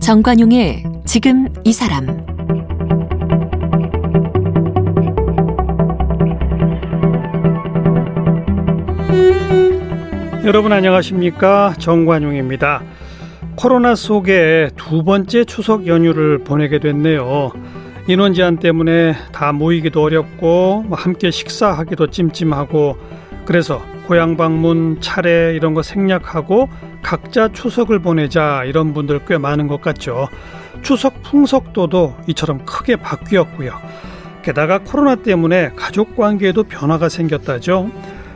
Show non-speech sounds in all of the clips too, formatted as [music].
정관용의 지금 이 사람 여러분 안녕하십니까 정관용입니다. 코로나 속에 두 번째 추석 연휴를 보내게 됐네요. 인원 제한 때문에 다 모이기도 어렵고 뭐 함께 식사하기도 찜찜하고 그래서 고향 방문 차례 이런 거 생략하고 각자 추석을 보내자 이런 분들 꽤 많은 것 같죠. 추석 풍속도도 이처럼 크게 바뀌었고요. 게다가 코로나 때문에 가족 관계에도 변화가 생겼다죠.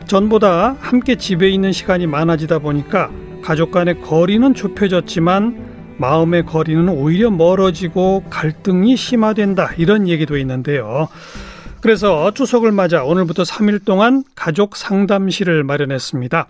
전보다 함께 집에 있는 시간이 많아지다 보니까 가족 간의 거리는 좁혀졌지만 마음의 거리는 오히려 멀어지고 갈등이 심화된다 이런 얘기도 있는데요. 그래서 추석을 맞아 오늘부터 3일 동안 가족 상담실을 마련했습니다.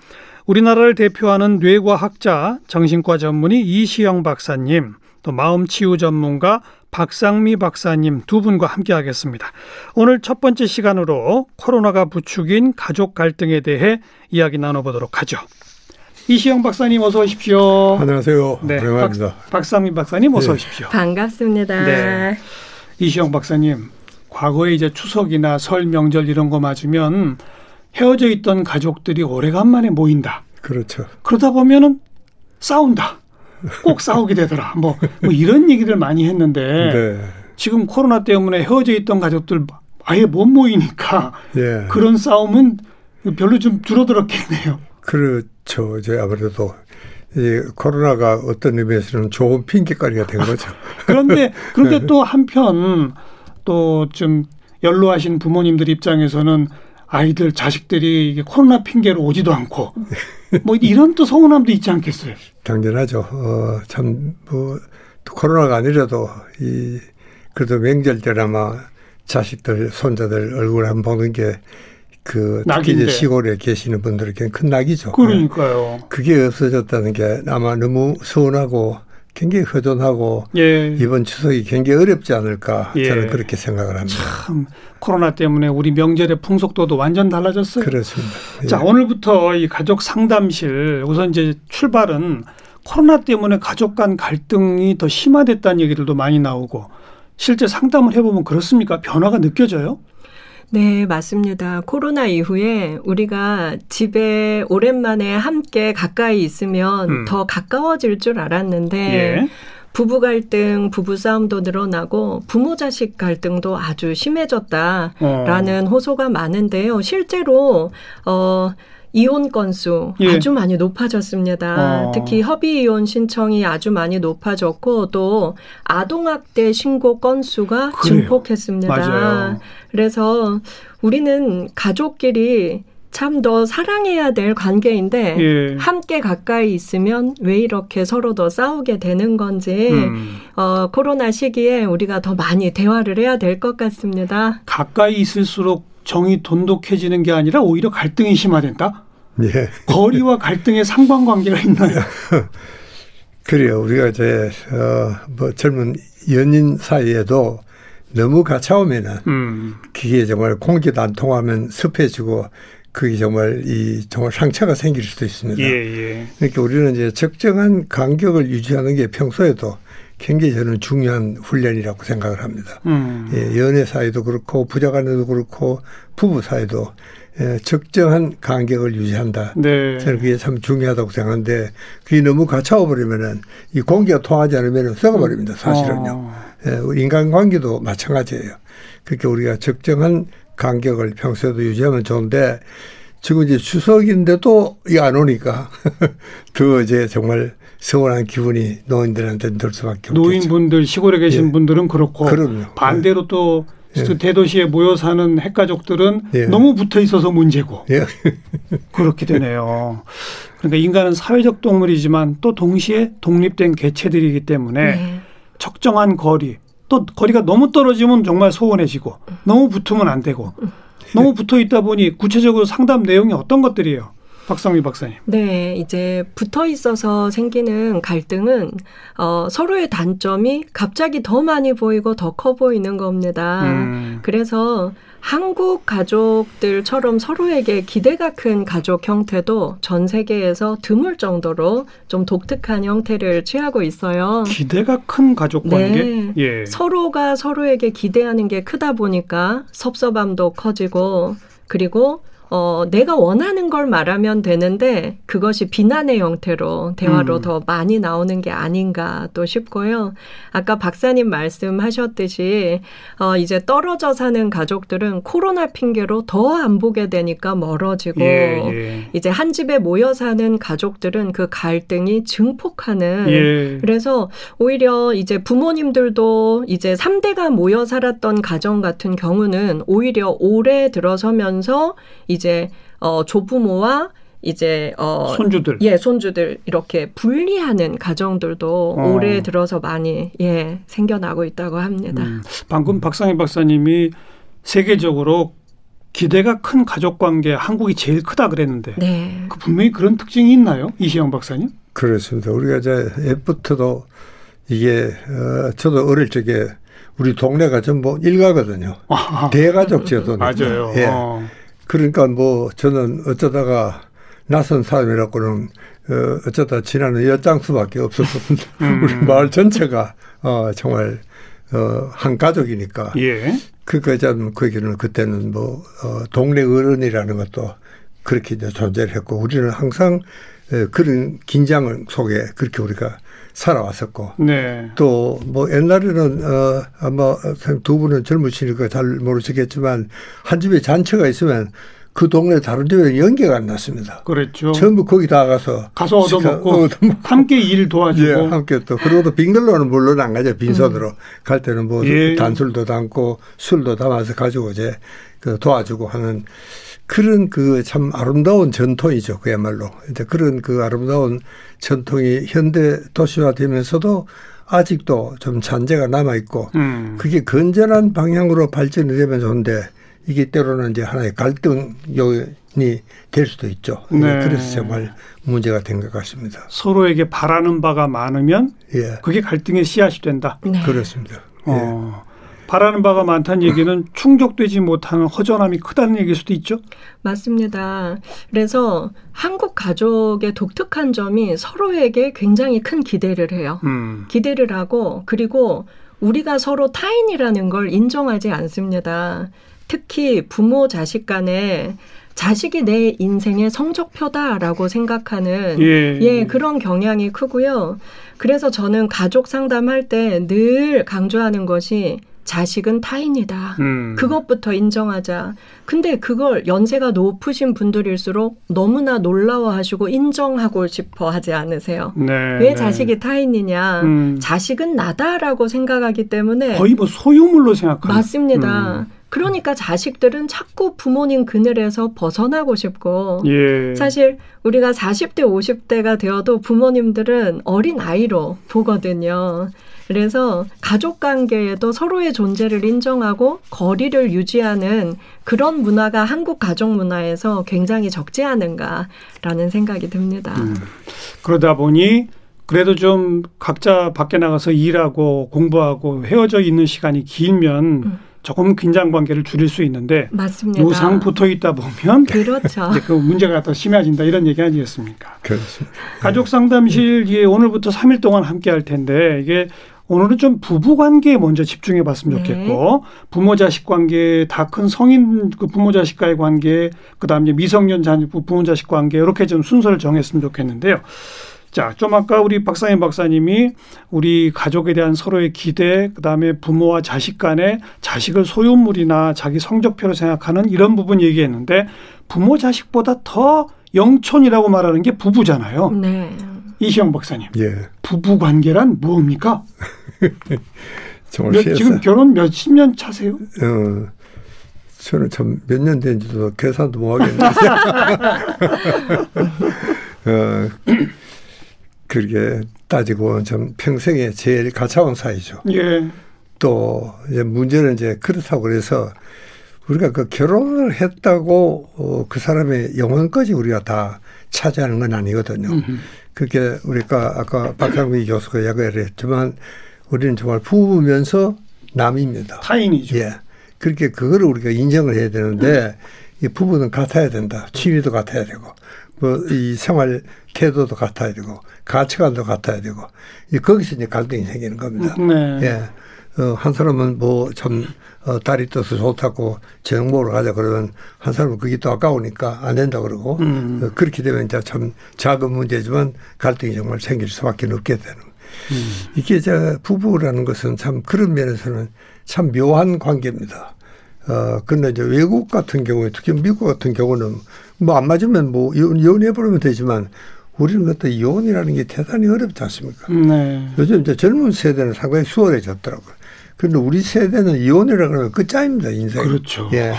우리나라를 대표하는 뇌과학자, 정신과 전문의 이시영 박사님, 또 마음치유 전문가 박상미 박사님 두 분과 함께 하겠습니다. 오늘 첫 번째 시간으로 코로나가 부추긴 가족 갈등에 대해 이야기 나눠보도록 하죠. 이시영 박사님 어서 오십시오. 안녕하세요. 네, 오랜만입니다. 박, 상미 박사님 어서 네. 오십시오. 반갑습니다. 네. 이시영 박사님, 과거에 이제 추석이나 설 명절 이런 거 맞으면 헤어져 있던 가족들이 오래간만에 모인다. 그렇죠. 그러다 보면은 싸운다. 꼭 싸우게 되더라. 뭐, 뭐 이런 얘기들 많이 했는데 네. 지금 코로나 때문에 헤어져 있던 가족들 아예 못 모이니까 예. 그런 싸움은 별로 좀 줄어들었겠네요. 그렇죠. 이제 아무래도 이 코로나가 어떤 의미에서는 좋은 핑계거리가 된 거죠. [laughs] 그런데 그런데 네. 또 한편 또 좀 연로하신 부모님들 입장에서는 아이들 자식들이 이게 코로나 핑계로 오지도 않고 [laughs] 뭐 이런 또 서운함도 있지 않겠어요? 당연하죠. 어, 참, 뭐, 코로나가 아니라도 이, 그래도 명절 때나마 자식들, 손자들 얼굴 한번 보는 게 그, 특히 이제 시골에 계시는 분들에게는 큰 낙이죠. 그러니까요. 그게 없어졌다는 게 아마 너무 서운하고 굉장히 허전하고 예. 이번 추석이 굉장히 어렵지 않을까 예. 저는 그렇게 생각을 합니다. 참 코로나 때문에 우리 명절의 풍속도도 완전 달라졌어요. 그렇습니다. 예. 자 오늘부터 이 가족 상담실 우선 이제 출발은 코로나 때문에 가족 간 갈등이 더 심화됐다는 얘기들도 많이 나오고 실제 상담을 해보면 그렇습니까? 변화가 느껴져요? 네, 맞습니다. 코로나 이후에 우리가 집에 오랜만에 함께 가까이 있으면 음. 더 가까워질 줄 알았는데 예. 부부 갈등, 부부 싸움도 늘어나고 부모 자식 갈등도 아주 심해졌다라는 어. 호소가 많은데요. 실제로 어 이혼 건수 예. 아주 많이 높아졌습니다. 어. 특히 협의 이혼 신청이 아주 많이 높아졌고 또 아동학대 신고 건수가 그래요. 증폭했습니다. 맞아요. 그래서 우리는 가족끼리 참더 사랑해야 될 관계인데 예. 함께 가까이 있으면 왜 이렇게 서로 더 싸우게 되는 건지 음. 어, 코로나 시기에 우리가 더 많이 대화를 해야 될 것 같습니다. 가까이 있을수록 정이 돈독해지는 게 아니라 오히려 갈등이 심화된다? 예. 거리와 갈등의 상관관계가 있나요? [laughs] 그래요. 우리가 이제, 어, 뭐 젊은 연인 사이에도 너무 가차오면은 음. 그게 정말 공기도 안 통하면 습해지고 그게 정말 이 정말 상처가 생길 수도 있습니다. 예, 예. 그러니까 우리는 이제 적정한 간격을 유지하는 게 평소에도 굉장히 저는 중요한 훈련이라고 생각을 합니다. 음. 예, 연애 사이도 그렇고 부자 간에도 그렇고 부부 사이도 예, 적정한 간격을 유지한다. 네. 저는 그게 참 중요하다고 생각하는데 그게 너무 가차워 버리면은 이 공기가 통하지 않으면 썩어버립니다. 사실은요. 어. 예, 인간관계도 마찬가지예요. 그러니까 우리가 적정한 간격을 평소에도 유지하면 좋은데 지금 이제 추석인데도 이 안 오니까 [laughs] 더 이제 정말 서운한 기분이 노인들한테는 들 수밖에 없겠죠. 노인분들 시골에 계신 예. 분들은 그렇고 그럼요. 반대로 예. 또 예. 대도시에 모여 사는 핵가족들은 예. 너무 붙어 있어서 문제고 예. [laughs] 그렇게 되네요. 그러니까 인간은 사회적 동물이지만 또 동시에 독립된 개체들이기 때문에 네. 적정한 거리 또 거리가 너무 떨어지면 정말 소원해지고 너무 붙으면 안 되고 너무 붙어 있다 보니 구체적으로 상담 내용이 어떤 것들이에요? 박상미 박사님. 네, 이제 붙어 있어서 생기는 갈등은 어, 서로의 단점이 갑자기 더 많이 보이고 더 커 보이는 겁니다. 음. 그래서 한국 가족들처럼 서로에게 기대가 큰 가족 형태도 전 세계에서 드물 정도로 좀 독특한 형태를 취하고 있어요. 기대가 큰 가족 관계? 네. 예. 서로가 서로에게 기대하는 게 크다 보니까 섭섭함도 커지고 그리고 어, 내가 원하는 걸 말하면 되는데 그것이 비난의 형태로 대화로 음. 더 많이 나오는 게 아닌가 또 싶고요. 아까 박사님 말씀하셨듯이 어, 이제 떨어져 사는 가족들은 코로나 핑계로 더 안 보게 되니까 멀어지고 예, 예. 이제 한 집에 모여 사는 가족들은 그 갈등이 증폭하는 예. 그래서 오히려 이제 부모님들도 이제 3대가 모여 살았던 가정 같은 경우는 오히려 오래 들어서면서 이제 어 조부모와 이제 어 손주들 예 손주들 이렇게 분리하는 가정들도 어. 올해 들어서 많이 예 생겨나고 있다고 합니다. 음, 방금 박상희 박사님이 세계적으로 기대가 큰 가족 관계 한국이 제일 크다 그랬는데 네. 그 분명히 그런 특징이 있나요 이시영 박사님? 그렇습니다. 우리가 이제 옛부터도 이게 어, 저도 어릴 적에 우리 동네가 전부 일가거든요. 대가족 제도 [laughs] 맞아요. 예. 어. 그러니까 뭐 저는 어쩌다가 낯선 사람이라고는 어, 어쩌다 지나는 엿장수밖에 없었는데 [laughs] 음. 우리 마을 전체가 어, 정말 어, 한 가족이니까. 예. 그니까 참 거기는 그때는 뭐 어, 동네 어른이라는 것도 그렇게 이제 존재를 했고 우리는 항상 에, 그런 긴장 속에 그렇게 우리가 살아왔었고 네. 또뭐 옛날에는 어 아마 두 분은 젊으시니까 잘 모르시겠지만 한 집에 잔치가 있으면 그 동네 다른 집에 연계가 안 났습니다. 그렇죠. 전부 거기 다 가서 가서 얻어먹고, 얻어먹고. 함께 일 도와주고 예, 함께 또 그리고 또 빙글로는 물론 안 가죠 빈손으로 음. 갈 때는 뭐 예. 단술도 담고 술도 담아서 가지고 이제 그 도와주고 하는 그런 그 참 아름다운 전통이죠. 그야말로. 이제 그런 그 아름다운 전통이 현대 도시화되면서도 아직도 좀 잔재가 남아 있고 음. 그게 건전한 방향으로 발전이 되면 좋은데 이게 때로는 이제 하나의 갈등 요인이 될 수도 있죠. 네. 그래서 정말 문제가 된 것 같습니다. 서로에게 바라는 바가 많으면 예. 그게 갈등의 씨앗이 된다. 네. 그렇습니다. 어. 예. 바라는 바가 많다는 얘기는 충족되지 못하는 허전함이 크다는 얘기일 수도 있죠. 맞습니다. 그래서 한국 가족의 독특한 점이 서로에게 굉장히 큰 기대를 해요. 음. 기대를 하고 그리고 우리가 서로 타인이라는 걸 인정하지 않습니다. 특히 부모 자식 간에 자식이 내 인생의 성적표다라고 생각하는 예. 예, 그런 경향이 크고요. 그래서 저는 가족 상담할 때 늘 강조하는 것이 자식은 타인이다. 음. 그것부터 인정하자. 근데 그걸 연세가 높으신 분들일수록 너무나 놀라워하시고 인정하고 싶어 하지 않으세요? 네, 왜 네. 자식이 타인이냐? 음. 자식은 나다라고 생각하기 때문에 거의 뭐 소유물로 생각하는 맞습니다. 음. 그러니까 자식들은 자꾸 부모님 그늘에서 벗어나고 싶고 예. 사실 우리가 40대 50대가 되어도 부모님들은 어린 아이로 보거든요. 그래서 가족 관계에도 서로의 존재를 인정하고 거리를 유지하는 그런 문화가 한국 가족 문화에서 굉장히 적지 않은가라는 생각이 듭니다. 음, 그러다 보니 그래도 좀 각자 밖에 나가서 일하고 공부하고 헤어져 있는 시간이 길면 음. 조금 긴장 관계를 줄일 수 있는데 맞습니다. 요상 붙어 있다 보면 [laughs] 그렇죠. 이제 그 문제가 더 심해진다 이런 얘기 아니겠습니까? 그렇습니다. 가족 상담실 예, 오늘부터 3일 동안 함께 할 텐데 이게 오늘은 좀 부부 관계에 먼저 집중해 봤으면 네. 좋겠고 부모 자식 관계 다 큰 성인 그 부모 자식과의 관계 그다음에 미성년 자녀 부모 자식 관계 이렇게 좀 순서를 정했으면 좋겠는데요. 자, 좀 아까 우리 박상현 박사님이 우리 가족에 대한 서로의 기대, 그다음에 부모와 자식 간에 자식을 소유물이나 자기 성적표로 생각하는 이런 부분 얘기했는데 부모 자식보다 더 영촌이라고 말하는 게 부부잖아요. 네. 이시영 박사님. 예. 부부 관계란 무엇입니까? [laughs] 정말 몇, 지금 결혼 몇 십 년 차세요? 어, 저는 참 몇 년 된지도 계산도 못 하겠는데. [laughs] [laughs] 어, 그렇게 따지고 좀 평생에 제일 가까운 사이죠. 예. 또 이제 문제는 이제 그렇다고 그래서 우리가 그 결혼을 했다고 어, 그 사람의 영혼까지 우리가 다 차지하는 건 아니거든요. 그게 우리가 아까 박상미 교수가 이야기를 했지만 우리는 정말 부부면서 남입니다. 타인이죠. 예. 그렇게 그거를 우리가 인정을 해야 되는데 이 부부는 같아야 된다. 취미도 같아야 되고 뭐 이 생활 태도도 같아야 되고 가치관도 같아야 되고 이 거기서 이제 갈등이 생기는 겁니다. 네. 예. 어, 한 사람은 뭐참 어, 딸이 떠서 좋다고 저녁 먹으러 가자 그러면 한 사람은 그게 또 아까우니까 안 된다 그러고 음. 어, 그렇게 되면 이제 참 작은 문제지만 갈등이 정말 생길 수밖에 없게 되는. 음. 이게 이제 부부라는 것은 참 그런 면에서는 참 묘한 관계입니다. 어, 근데 이제 외국 같은 경우에 특히 미국 같은 경우는 뭐 안 맞으면 뭐 이혼해 버리면 되지만 우리는 그때 이혼이라는 게 대단히 어렵지 않습니까? 네. 요즘 이제 젊은 세대는 상당히 수월해졌더라고요. 그런데 우리 세대는 이혼이라 그러면 끝장입니다, 인생. 그렇죠. 예.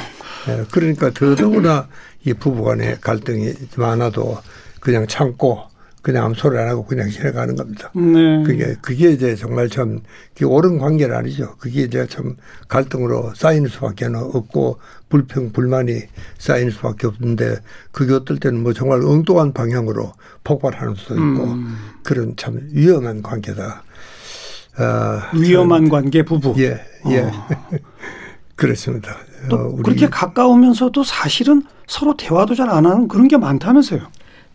예. 그러니까 더더구나 이 부부 간의 갈등이 많아도 그냥 참고 그냥 아무 소리 안 하고 그냥 지내가는 겁니다. 네. 그게, 그게 이제 정말 참, 그게 옳은 관계는 아니죠. 그게 이제 참 갈등으로 쌓이는 수밖에 없고 불평, 불만이 쌓이는 수밖에 없는데 그게 어떨 때는 뭐 정말 엉뚱한 방향으로 폭발하는 수도 있고 음. 그런 참 위험한 관계다. 아, 위험한 관계 부부. 예, 예. 어. [laughs] 그렇습니다. 또 어, 그렇게 가까우면서도 사실은 서로 대화도 잘 안 하는 그런 게 많다면서요.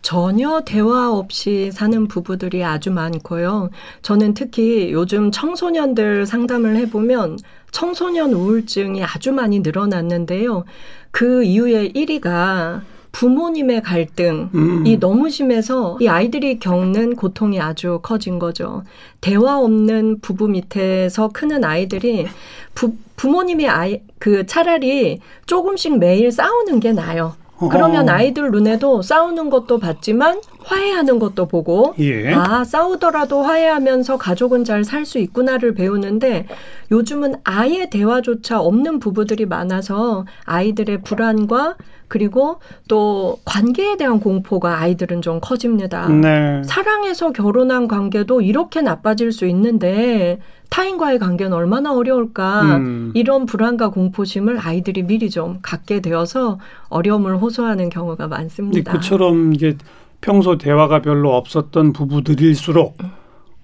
전혀 대화 없이 사는 부부들이 아주 많고요. 저는 특히 요즘 청소년들 상담을 해보면 청소년 우울증이 아주 많이 늘어났는데요. 그 이유의 1위가 부모님의 갈등이 음. 너무 심해서 이 아이들이 겪는 고통이 아주 커진 거죠. 대화 없는 부부 밑에서 크는 아이들이 부, 부모님이 아이 그 차라리 조금씩 매일 싸우는 게 나아요. 그러면 아이들 눈에도 싸우는 것도 봤지만 화해하는 것도 보고 예. 아 싸우더라도 화해하면서 가족은 잘 살 수 있구나를 배우는데 요즘은 아예 대화조차 없는 부부들이 많아서 아이들의 불안과 그리고 또 관계에 대한 공포가 아이들은 좀 커집니다. 네. 사랑해서 결혼한 관계도 이렇게 나빠질 수 있는데 타인과의 관계는 얼마나 어려울까 음. 이런 불안과 공포심을 아이들이 미리 좀 갖게 되어서 어려움을 호소하는 경우가 많습니다. 그처럼 이게 평소 대화가 별로 없었던 부부들일수록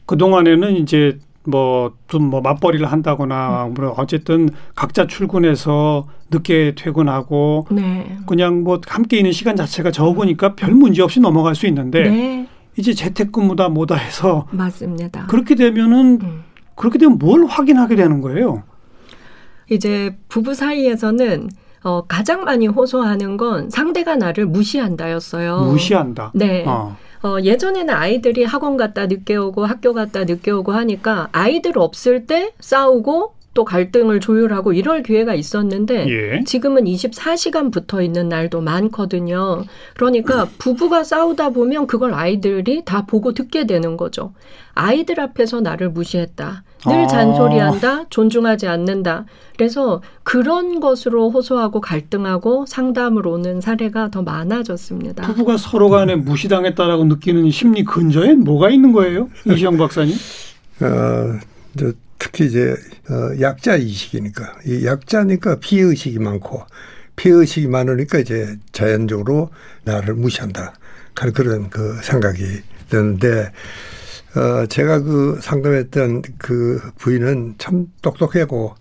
그 동안에는 이제 뭐 좀뭐 뭐 맞벌이를 한다거나 뭐 어쨌든 각자 출근해서 늦게 퇴근하고 네. 그냥 뭐 함께 있는 시간 자체가 적으니까 별 문제 없이 넘어갈 수 있는데 네. 이제 재택근무다 뭐다 해서 맞습니다. 그렇게 되면은 음. 그렇게 되면 뭘 확인하게 되는 거예요? 이제 부부 사이에서는 어, 가장 많이 호소하는 건 상대가 나를 무시한다였어요. 무시한다. 네. 어. 어, 예전에는 아이들이 학원 갔다 늦게 오고 학교 갔다 늦게 오고 하니까 아이들 없을 때 싸우고 또 갈등을 조율하고 이럴 기회가 있었는데 예. 지금은 24시간 붙어 있는 날도 많거든요. 그러니까 부부가 싸우다 보면 그걸 아이들이 다 보고 듣게 되는 거죠. 아이들 앞에서 나를 무시했다. 늘 아. 잔소리한다. 존중하지 않는다. 그래서 그런 것으로 호소하고 갈등하고 상담을 오는 사례가 더 많아졌습니다. 부부가 서로 간에 무시당했다라고 느끼는 심리 근저에 뭐가 있는 거예요? 이시영 박사님? 어, 특히 이제 어, 약자 이식이니까 이 약자니까 피해 의식이 많고 피해 의식이 많으니까 이제 자연적으로 나를 무시한다 하는 그런 그 생각이 드는데 어 제가 그 상담했던 그 부인은 참 똑똑하고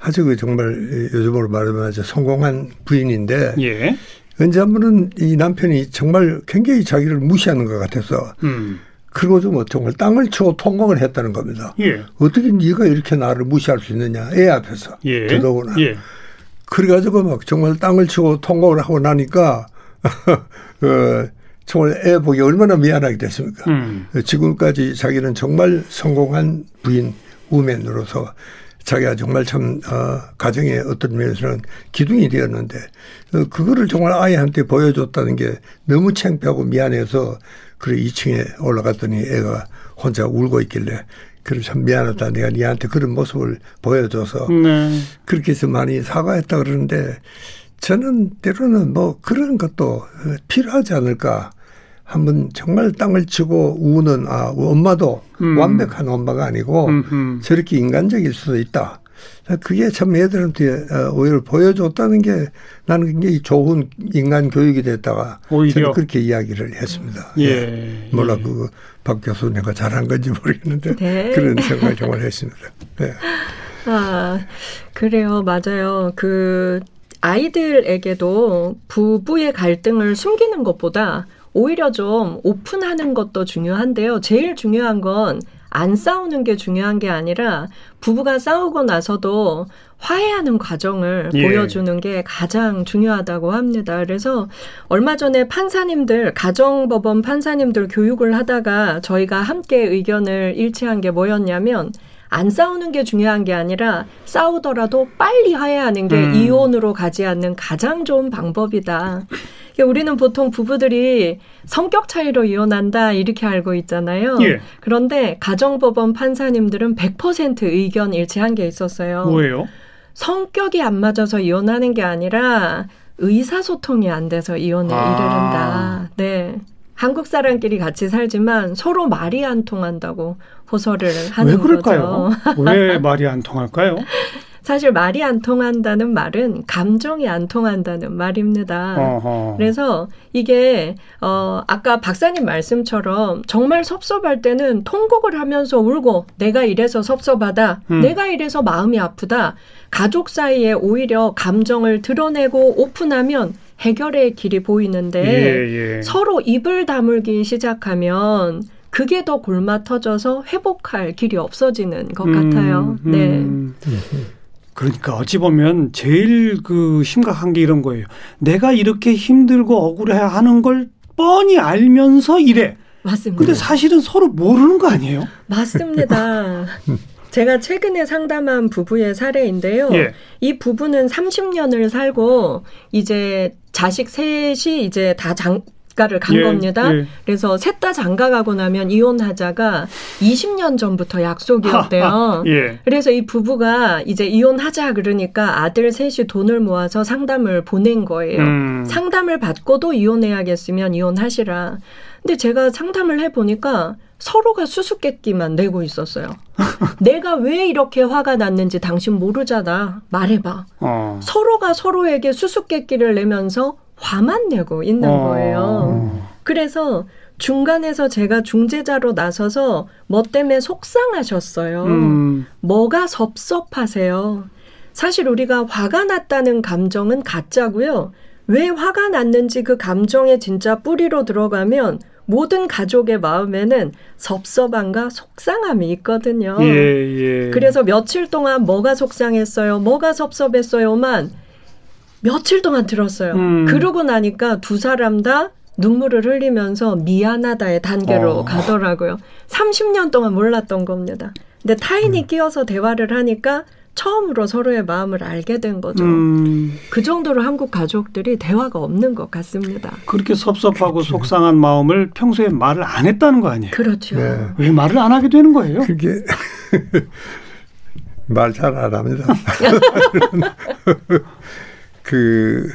아주 그 정말 요즘으로 말하면 아주 성공한 부인인데 예. 언제 한 번은 이 남편이 정말 굉장히 자기를 무시하는 것 같아서 음. 그리고 뭐 정말 땅을 치고 통곡을 했다는 겁니다. 예. 어떻게 네가 이렇게 나를 무시할 수 있느냐 애 앞에서 예. 더더구나. 예. 그래가지고 막 정말 땅을 치고 통곡을 하고 나니까 [laughs] 어, 정말 애 보기 얼마나 미안하게 됐습니까. 음. 지금까지 자기는 정말 성공한 부인 우맨으로서 자기가 정말 참 어, 가정의 어떤 면에서는 기둥이 되었는데 어, 그거를 정말 아이한테 보여줬다는 게 너무 창피하고 미안해서 그래 2층에 올라갔더니 애가 혼자 울고 있길래 그래 참 미안하다. 내가 니한테 그런 모습을 보여줘서 네. 그렇게 해서 많이 사과했다 그러는데 저는 때로는 뭐 그런 것도 필요하지 않을까. 한번 정말 땅을 치고 우는 아 엄마도 음. 완벽한 엄마가 아니고 음흠. 저렇게 인간적일 수도 있다. 그게 참 애들한테 어, 오히려 보여줬다는 게 나는 굉장히 좋은 인간 교육이 됐다가 오히려 저는 그렇게 이야기를 했습니다. 예. 예. 몰라 예. 그박 교수 내가 잘한 건지 모르겠는데 네. 그런 생각을 정말 했습니다. 네. [laughs] 아 그래요 맞아요 그 아이들에게도 부부의 갈등을 숨기는 것보다 오히려 좀 오픈하는 것도 중요한데요. 제일 중요한 건 안 싸우는 게 중요한 게 아니라 부부가 싸우고 나서도 화해하는 과정을 예. 보여주는 게 가장 중요하다고 합니다. 그래서 얼마 전에 판사님들, 가정법원 판사님들 교육을 하다가 저희가 함께 의견을 일치한 게 뭐였냐면 안 싸우는 게 중요한 게 아니라 싸우더라도 빨리 화해하는 게 음. 이혼으로 가지 않는 가장 좋은 방법이다. 우리는 보통 부부들이 성격 차이로 이혼한다 이렇게 알고 있잖아요. 예. 그런데 가정법원 판사님들은 100% 의견 일치한 게 있었어요. 뭐예요? 성격이 안 맞아서 이혼하는 게 아니라 의사소통이 안 돼서 이혼에 아. 이르른다. 네. 한국 사람끼리 같이 살지만 서로 말이 안 통한다고 호소를 하는 왜 그럴까요? 거죠. [laughs] 왜 말이 안 통할까요? 사실 말이 안 통한다는 말은 감정이 안 통한다는 말입니다. 어허. 그래서 이게 어 아까 박사님 말씀처럼 정말 섭섭할 때는 통곡을 하면서 울고 내가 이래서 섭섭하다. 음. 내가 이래서 마음이 아프다. 가족 사이에 오히려 감정을 드러내고 오픈하면 해결의 길이 보이는데 예, 예. 서로 입을 다물기 시작하면 그게 더 골마 터져서 회복할 길이 없어지는 것 음, 같아요. 네. 음. 그러니까 어찌 보면 제일 그 심각한 게 이런 거예요. 내가 이렇게 힘들고 억울해 하는 걸 뻔히 알면서 이래. 맞습니다. 근데 사실은 서로 모르는 거 아니에요? 맞습니다. [laughs] 제가 최근에 상담한 부부의 사례인데요. 예. 이 부부는 30년을 살고 이제 자식 셋이 이제 다 장, 장 가를 간 예, 겁니다. 예. 그래서 셋 다 장가 가고 나면 이혼하자가 20년 전부터 약속이었대요. [laughs] 예. 그래서 이 부부가 이제 이혼하자 그러니까 아들 셋이 돈을 모아서 상담을 보낸 거예요. 음. 상담을 받고도 이혼해야겠으면 이혼하시라. 근데 제가 상담을 해보니까 서로가 수수께끼만 내고 있었어요. [laughs] 내가 왜 이렇게 화가 났는지 당신 모르잖아. 말해봐. 어. 서로가 서로에게 수수께끼를 내면서 화만 내고 있는 어. 거예요. 그래서 중간에서 제가 중재자로 나서서 뭐 때문에 속상하셨어요. 음. 뭐가 섭섭하세요. 사실 우리가 화가 났다는 감정은 가짜고요. 왜 화가 났는지 그 감정의 진짜 뿌리로 들어가면 모든 가족의 마음에는 섭섭함과 속상함이 있거든요. 예, 예. 그래서 며칠 동안 뭐가 속상했어요, 뭐가 섭섭했어요만 며칠 동안 들었어요. 음. 그러고 나니까 두 사람 다 눈물을 흘리면서 미안하다의 단계로 어. 가더라고요. 30년 동안 몰랐던 겁니다. 근데 타인이 음. 끼어서 대화를 하니까 처음으로 서로의 마음을 알게 된 거죠. 음. 그 정도로 한국 가족들이 대화가 없는 것 같습니다. 그렇게 섭섭하고 그렇죠. 속상한 마음을 평소에 말을 안 했다는 거 아니에요? 그렇죠. 네. 왜 말을 안 하게 되는 거예요? 그게 [laughs] 말 잘 안 합니다. [laughs] 그,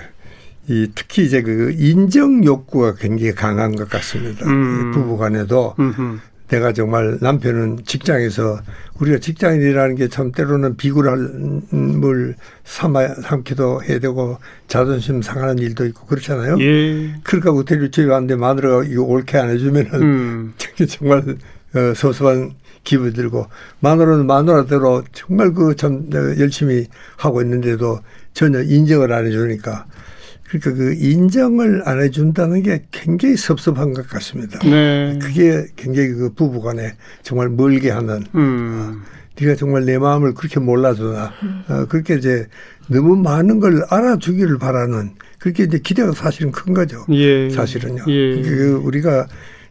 이 특히 이제 그 인정 욕구가 굉장히 강한 것 같습니다. 음. 부부 간에도 음흠. 내가 정말 남편은 직장에서 우리가 직장인이라는 게 참 때로는 비굴함을 삼아, 삼기도 해야 되고 자존심 상하는 일도 있고 그렇잖아요. 예. 그러니까 우태리 집에 왔는데 마누라가 이거 옳게 안 해주면은 음. [laughs] 정말 어, 소소한 기분이 들고 마누라는 마누라대로 정말 그 참 열심히 하고 있는데도 전혀 인정을 안 해주니까 그러니까 그 인정을 안 해준다는 게 굉장히 섭섭한 것 같습니다. 네. 그게 굉장히 그 부부간에 정말 멀게 하는. 음. 어, 네가 정말 내 마음을 그렇게 몰라주나. 어, 그렇게 이제 너무 많은 걸 알아주기를 바라는 그렇게 이제 기대가 사실은 큰 거죠. 예. 사실은요. 예. 그 우리가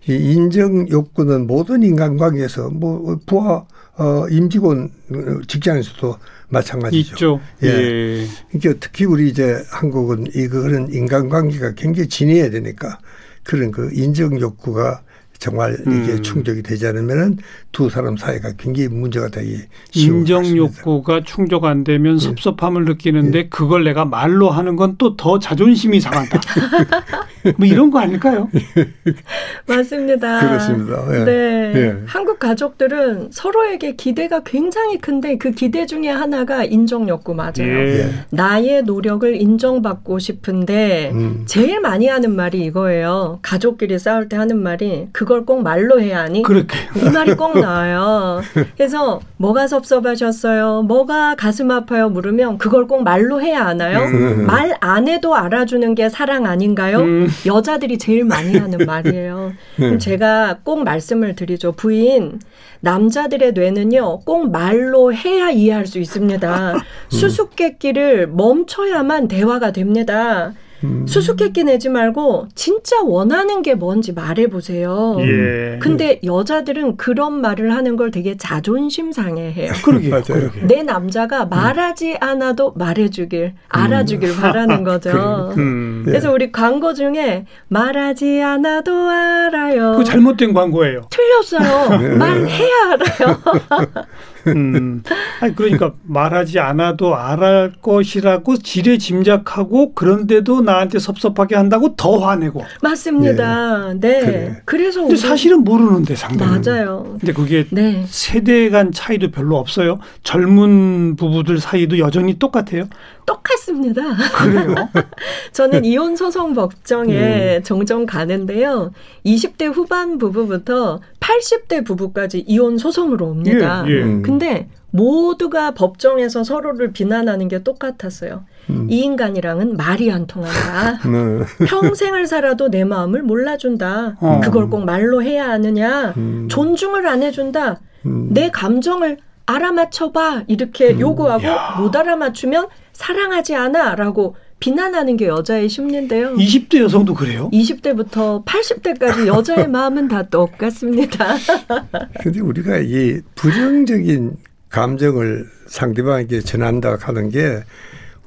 이 인정 욕구는 모든 인간관계에서 뭐 부하 어 임직원 직장에서도 마찬가지죠. 있죠. 예. 예. 그러니까 특히 우리 이제 한국은 이 그런 인간관계가 굉장히 진해야 되니까 그런 그 인정 욕구가 정말 이게 음. 충족이 되지 않으면은 두 사람 사이가 굉장히 문제가 되기 쉬운 인정 욕구가 충족 안 되면 예. 섭섭함을 느끼는데 예. 그걸 내가 말로 하는 건 또 더 자존심이 상한다. [laughs] 뭐 이런 거 아닐까요? [laughs] 맞습니다. 그렇습니다. 예. 네. 예. 한국 가족들은 서로에게 기대가 굉장히 큰데 그 기대 중에 하나가 인정 욕구 맞아요. 예. 예. 나의 노력을 인정받고 싶은데 음. 제일 많이 하는 말이 이거예요. 가족끼리 싸울 때 하는 말이 그걸 꼭 말로 해야 하니? 그렇게. 이 말이 꼭 나와요. [laughs] 그래서 뭐가 섭섭하셨어요? 뭐가 가슴 아파요? 물으면 그걸 꼭 말로 해야 하나요? 음. 말안 해도 알아주는 게 사랑 아닌가요? 음. 여자들이 제일 많이 하는 말이에요. [laughs] 그럼 제가 꼭 말씀을 드리죠. 부인, 남자들의 뇌는요, 꼭 말로 해야 이해할 수 있습니다. [laughs] 음. 수수께끼를 멈춰야만 대화가 됩니다. 음. 수수께끼 내지 말고 진짜 원하는 게 뭔지 말해 보세요. 예. 근데 여자들은 그런 말을 하는 걸 되게 자존심 상해해요. [laughs] 그러게 맞아요. 내 남자가 말하지 않아도 말해주길, 알아주길 음. [laughs] 바라는 거죠. 음. 그래서 우리 광고 중에 말하지 않아도 알아요. 그 잘못된 광고예요. 틀렸어요. 네. 말해야 알아요. [laughs] 음. 아니 그러니까 말하지 않아도 알할 것이라고 지레 짐작하고 그런데도 나한테 섭섭하게 한다고 더 화내고. 맞습니다. 네. 네. 그래. 그래서 근데 사실은 모르는데 상대는. 맞아요. 근데 그게 네. 세대 간 차이도 별로 없어요. 젊은 부부들 사이도 여전히 똑같아요. 똑같습니다. 그래요? [laughs] 저는 이혼 소송 법정에 음. 종종 가는데요. 20대 후반 부부부터 80대 부부까지 이혼 소송으로 옵니다. 예, 예. 음. 근데 모두가 법정에서 서로를 비난하는 게 똑같았어요. 음. 이 인간이랑은 말이 안 통한다. [laughs] 네. 평생을 살아도 내 마음을 몰라준다. 어. 그걸 꼭 말로 해야 하느냐. 음. 존중을 안 해준다. 음. 내 감정을 알아맞혀봐. 이렇게 음. 요구하고 야. 못 알아맞추면 사랑하지 않아. 라고 비난하는 게 여자의 심리인데요. 20대 여성도 그래요? 20대부터 80대까지 여자의 [laughs] 마음은 다 똑같습니다. [laughs] 근데 우리가 이 부정적인 감정을 상대방에게 전한다 하는 게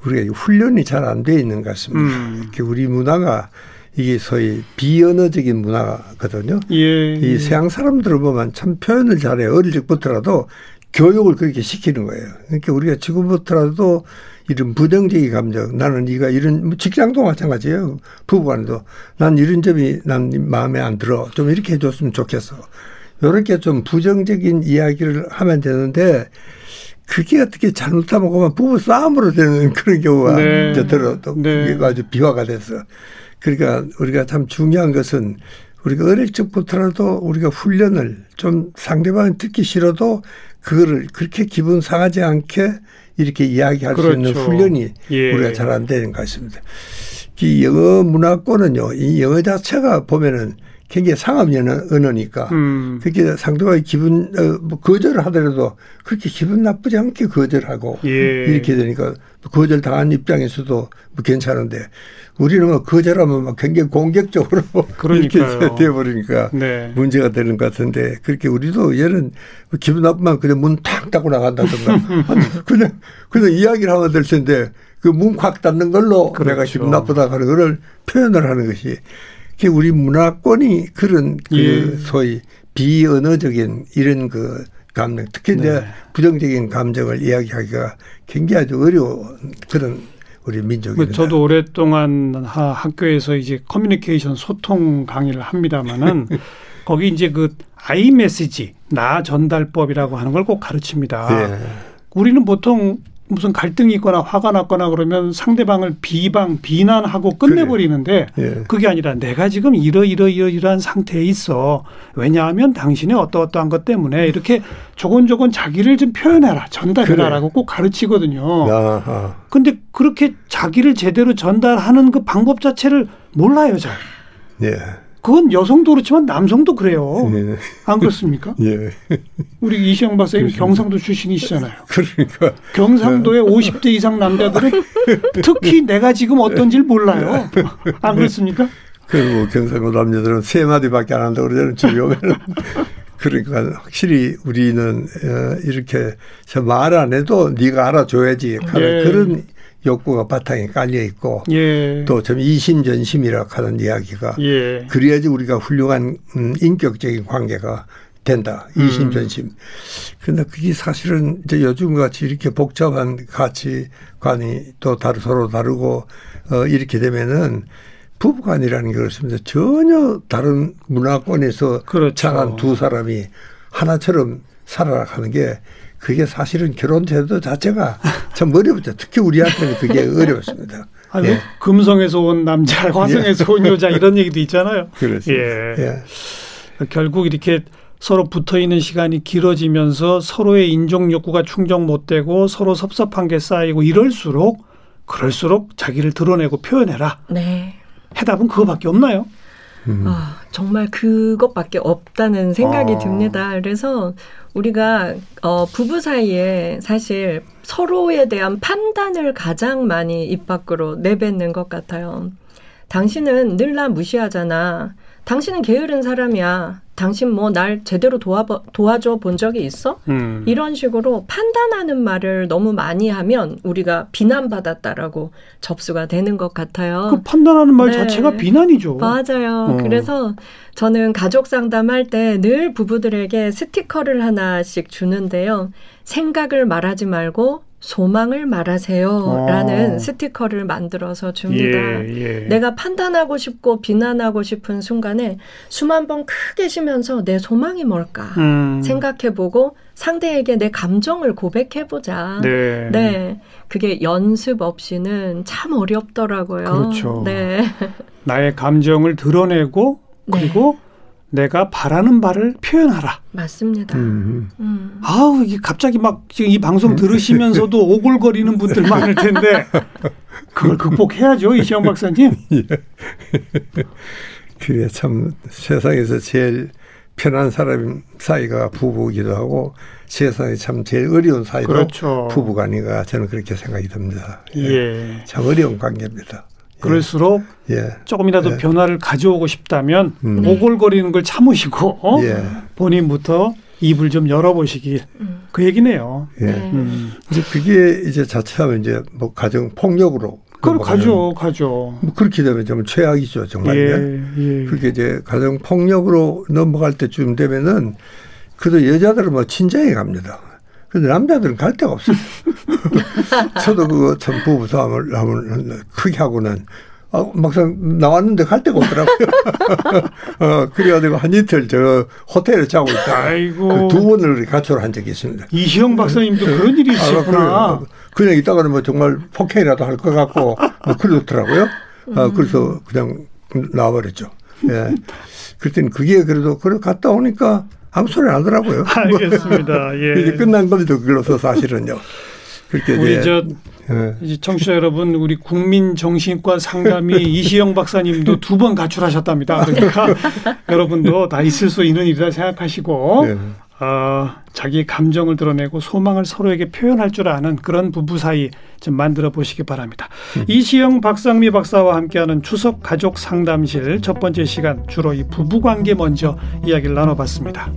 우리가 훈련이 잘 안 돼 있는 것 같습니다. 음. 우리 문화가 이게 소위 비언어적인 문화거든요. 예, 이 서양 사람들을 보면 참 표현을 잘해 어릴 적부터라도 교육을 그렇게 시키는 거예요. 그러니까 우리가 지금부터라도 이런 부정적인 감정, 나는 네가 이런 뭐 직장도 마찬가지예요. 부부간에도 난 이런 점이 난 마음에 안 들어. 좀 이렇게 해줬으면 좋겠어. 이렇게 좀 부정적인 이야기를 하면 되는데 그게 어떻게 잘못하면 그만 부부 싸움으로 되는 [laughs] 그런 경우가 네. 이제 들어도 네. 아주 비화가 됐어. 그러니까 우리가 참 중요한 것은 우리가 어릴 적부터라도 우리가 훈련을 좀 상대방이 듣기 싫어도 그거를 그렇게 기분 상하지 않게 이렇게 이야기할 그렇죠. 수 있는 그렇죠. 훈련이 예. 우리가 잘 안 되는 것 같습니다. 이 영어 문화권은요, 이 영어 자체가 보면은 굉장히 상업 언어니까 음. 그렇게 상대방이 기분 어, 뭐 거절을 하더라도 그렇게 기분 나쁘지 않게 거절하고 예. 이렇게 되니까 거절 당한 입장에서도 뭐 괜찮은데 우리는 뭐 거절하면 막 굉장히 공격적으로 [laughs] 이렇게 [laughs] 되어버리니까 네. 문제가 되는 것 같은데 그렇게 우리도 얘는 뭐 기분 나쁘면 그냥 문 탁 닫고 나간다든가 [laughs] 그냥 그냥 이야기를 하면 될 텐데 그문콱 닫는 걸로 그렇죠. 내가 기분 나쁘다 하는 거를 표현을 하는 것이 우리 문화권이 그런 그 예. 소위 비언어적인 이런 그 감정 특히 이제 네. 부정적인 감정을 이야기하기가 굉장히 아주 어려운 그런 우리 민족입니다. 저도 오랫동안 하, 학교에서 이제 커뮤니케이션 소통 강의를 합니다마는 [laughs] 거기 이제 그 아이 메시지 나 전달법이라고 하는 걸 꼭 가르칩니다. 네. 우리는 보통 무슨 갈등이 있거나 화가 났거나 그러면 상대방을 비방 비난하고 끝내버리는데 그래. 예. 그게 아니라 내가 지금 이러 이러 이러 이러한 상태에 있어 왜냐하면 당신의 어떠어떠한 것 때문에 이렇게 조곤조곤 자기를 좀 표현해라 전달해라라고 그래. 꼭 가르치거든요. 아하. 근데 그렇게 자기를 제대로 전달하는 그 방법 자체를 몰라요 잘. 예. 그건 여성도 그렇지만 남성도 그래요. 예. 안 그렇습니까? [laughs] 예. 우리 이시영 박사님 경상도 출신이시잖아요. 그러니까 경상도의 50대 이상 남자들은 특히 내가 지금 어떤지를 몰라요. 안 그렇습니까? 그리고 경상도 남자들은 세 마디밖에 안 한다고 그러잖아요. 집에 오면 그러니까 확실히 우리는 어, 이렇게 말 안 해도 네가 알아줘야지 하는 예. 그런 욕구가 바탕에 깔려 있고 예. 또좀 이심전심이라 하는 이야기가 예. 그래야지 우리가 훌륭한 음, 인격적인 관계가 된다. 이심전심. 음. 그런데 그게 사실은 이제 요즘 같이 이렇게 복잡한 가치관이 또 다르 서로 다르고 어 이렇게 되면은 부부간이라는 게 그렇습니다. 전혀 다른 문화권에서 그렇죠. 자란 두 사람이 하나처럼 살아가는 게 그게 사실은 결혼 제도 자체가 참 어렵죠. 특히 우리한테는 그게 [laughs] 어렵습니다. 아니, 예. 금성에서 온 남자, 화성에서 온 여자 이런 얘기도 있잖아요. 그렇습니다. 예. 예. 결국 이렇게 서로 붙어 있는 시간이 길어지면서 서로의 인종 욕구가 충족 못 되고 서로 섭섭한 게 쌓이고 이럴수록 그럴수록 자기를 드러내고 표현해라. 네. 해답은 그거밖에 없나요? 음. 아, 정말 그것밖에 없다는 생각이 아. 듭니다. 그래서 우리가 어, 부부 사이에 사실 서로에 대한 판단을 가장 많이 입 밖으로 내뱉는 것 같아요. 당신은 늘 나 무시하잖아. 당신은 게으른 사람이야. 당신 뭐 날 제대로 도와 도와줘 본 적이 있어? 음. 이런 식으로 판단하는 말을 너무 많이 하면 우리가 비난받았다라고 접수가 되는 것 같아요. 그 판단하는 말 네. 자체가 비난이죠. 맞아요. 어. 그래서 저는 가족 상담할 때 늘 부부들에게 스티커를 하나씩 주는데요. 생각을 말하지 말고 소망을 말하세요 라는 어. 스티커를 만들어서 줍니다. 예, 예. 내가 판단하고 싶고 비난하고 싶은 순간에 숨한번 크게 쉬면서 내 소망이 뭘까 음. 생각해보고 상대에게 내 감정을 고백해보자. 네. 네. 그게 연습 없이는 참 어렵더라고요. 그렇죠. 네. 나의 감정을 드러내고 네. 그리고 네. 내가 바라는 바를 표현하라. 맞습니다. 음. 음. 아우 이게 갑자기 막 지금 이 방송 들으시면서도 [laughs] 오골거리는 분들 많을 텐데 그걸 극복해야죠 이시영 [laughs] 박사님. 예. [laughs] 그게 참 세상에서 제일 편한 사람 사이가 부부이기도 하고 세상에 참 제일 어려운 사이도 그렇죠. 부부가 아닌가 저는 그렇게 생각이 듭니다. 예. 예. 참 어려운 관계입니다. 그럴수록 예. 조금이라도 예. 변화를 가져오고 싶다면 음. 오골거리는 걸 참으시고 어? [laughs] 예. 본인부터 입을 좀 열어보시기 음. 그 얘기네요. 예. 네. 음. 이제 그게 이제 자칫하면 이제 뭐 가정 폭력으로 그걸 가죠, 가죠. 뭐 그렇게 되면 좀 최악이죠, 정말. 예, 예. 그게 이제 가정 폭력으로 넘어갈 때쯤 되면은 그래도 여자들은 뭐 친정에 갑니다. 근데 남자들은 갈 데가 없어요. [laughs] 저도 그거 참 부부 싸움을 하면 크게 하고는 아, 막상 나왔는데 갈 데가 없더라고요. [laughs] 어, 그래가지고 한 이틀 저 호텔에 자고 있다. 아이고. 두 번을 가초를 한 적이 있습니다. 이시영 박사님도 그런 일이 아, 있었구나. 아, 그냥 있다가는 뭐 정말 폭행이라도 할 것 같고 뭐 그렇더라고요. 아, 그래서 그냥 나와버렸죠. 예. 그랬더니 그게 그래도 그래 갔다 오니까 아무 소리 안 하더라고요. [laughs] 알겠습니다. 예. 이제 끝난 겁니다. 그걸로서 사실은요. 그렇게 우리 저 예. 이제 청취자 여러분, 우리 국민정신과 상담이 [laughs] 이시영 박사님도 두 번 가출하셨답니다. 그러니까 [laughs] 여러분도 다 있을 수 있는 일이라 생각하시고 예. 어, 자기 감정을 드러내고 소망을 서로에게 표현할 줄 아는 그런 부부 사이 좀 만들어 보시기 바랍니다. 음. 이시영 박상미 박사와 함께하는 추석 가족 상담실 첫 번째 시간 주로 이 부부 관계 먼저 이야기를 나눠봤습니다.